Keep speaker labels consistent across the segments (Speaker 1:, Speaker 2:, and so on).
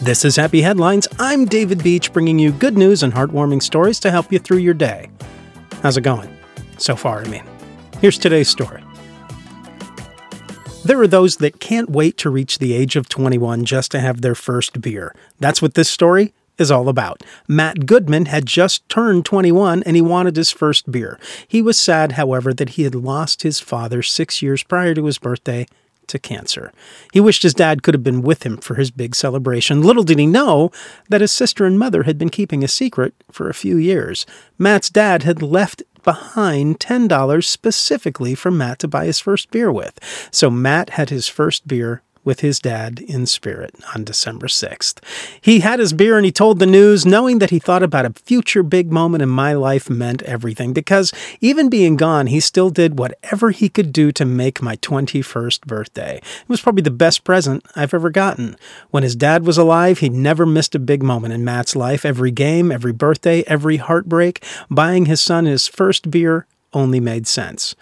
Speaker 1: This is Happy Headlines. I'm David Beach, bringing you good news and heartwarming stories to help you through your day. How's it going? So far, I mean. Here's today's story. There are those that can't wait to reach the age of 21 just to have their first beer. That's what this story is all about. Matt Goodman had just turned 21 and he wanted his first beer. He was sad, however, that he had lost his father six years prior to his birthday to cancer. He wished his dad could have been with him for his big celebration. Little did he know that his sister and mother had been keeping a secret for a few years. Matt's dad had left behind $10 specifically for Matt to buy his first beer with. So Matt had his first beer with his dad in spirit on December 6th. He had his beer and he told the news, knowing that he thought about a future big moment in my life meant everything, because even being gone, he still did whatever he could do to make my 21st birthday. It was probably the best present I've ever gotten. When his dad was alive, he never missed a big moment in Matt's life. Every game, every birthday, every heartbreak, buying his son his first beer only made sense.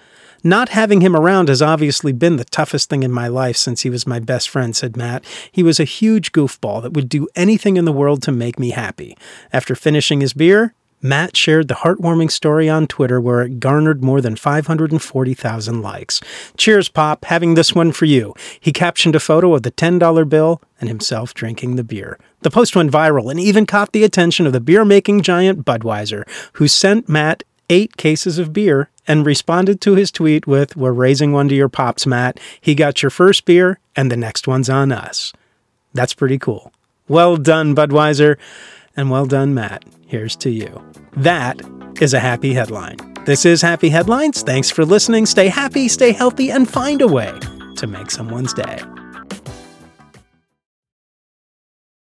Speaker 1: Not having him around has obviously been the toughest thing in my life since he was my best friend, said Matt. He was a huge goofball that would do anything in the world to make me happy. After finishing his beer, Matt shared the heartwarming story on Twitter where it garnered more than 540,000 likes. Cheers, Pop, having this one for you. He captioned a photo of the $10 bill and himself drinking the beer. The post went viral and even caught the attention of the beer making giant Budweiser, who sent Matt eight cases of beer and responded to his tweet with, We're raising one to your pops, Matt. He got your first beer, and the next one's on us. That's pretty cool. Well done, Budweiser. And well done, Matt. Here's to you. That is a happy headline. This is Happy Headlines. Thanks for listening. Stay happy, stay healthy, and find a way to make someone's day.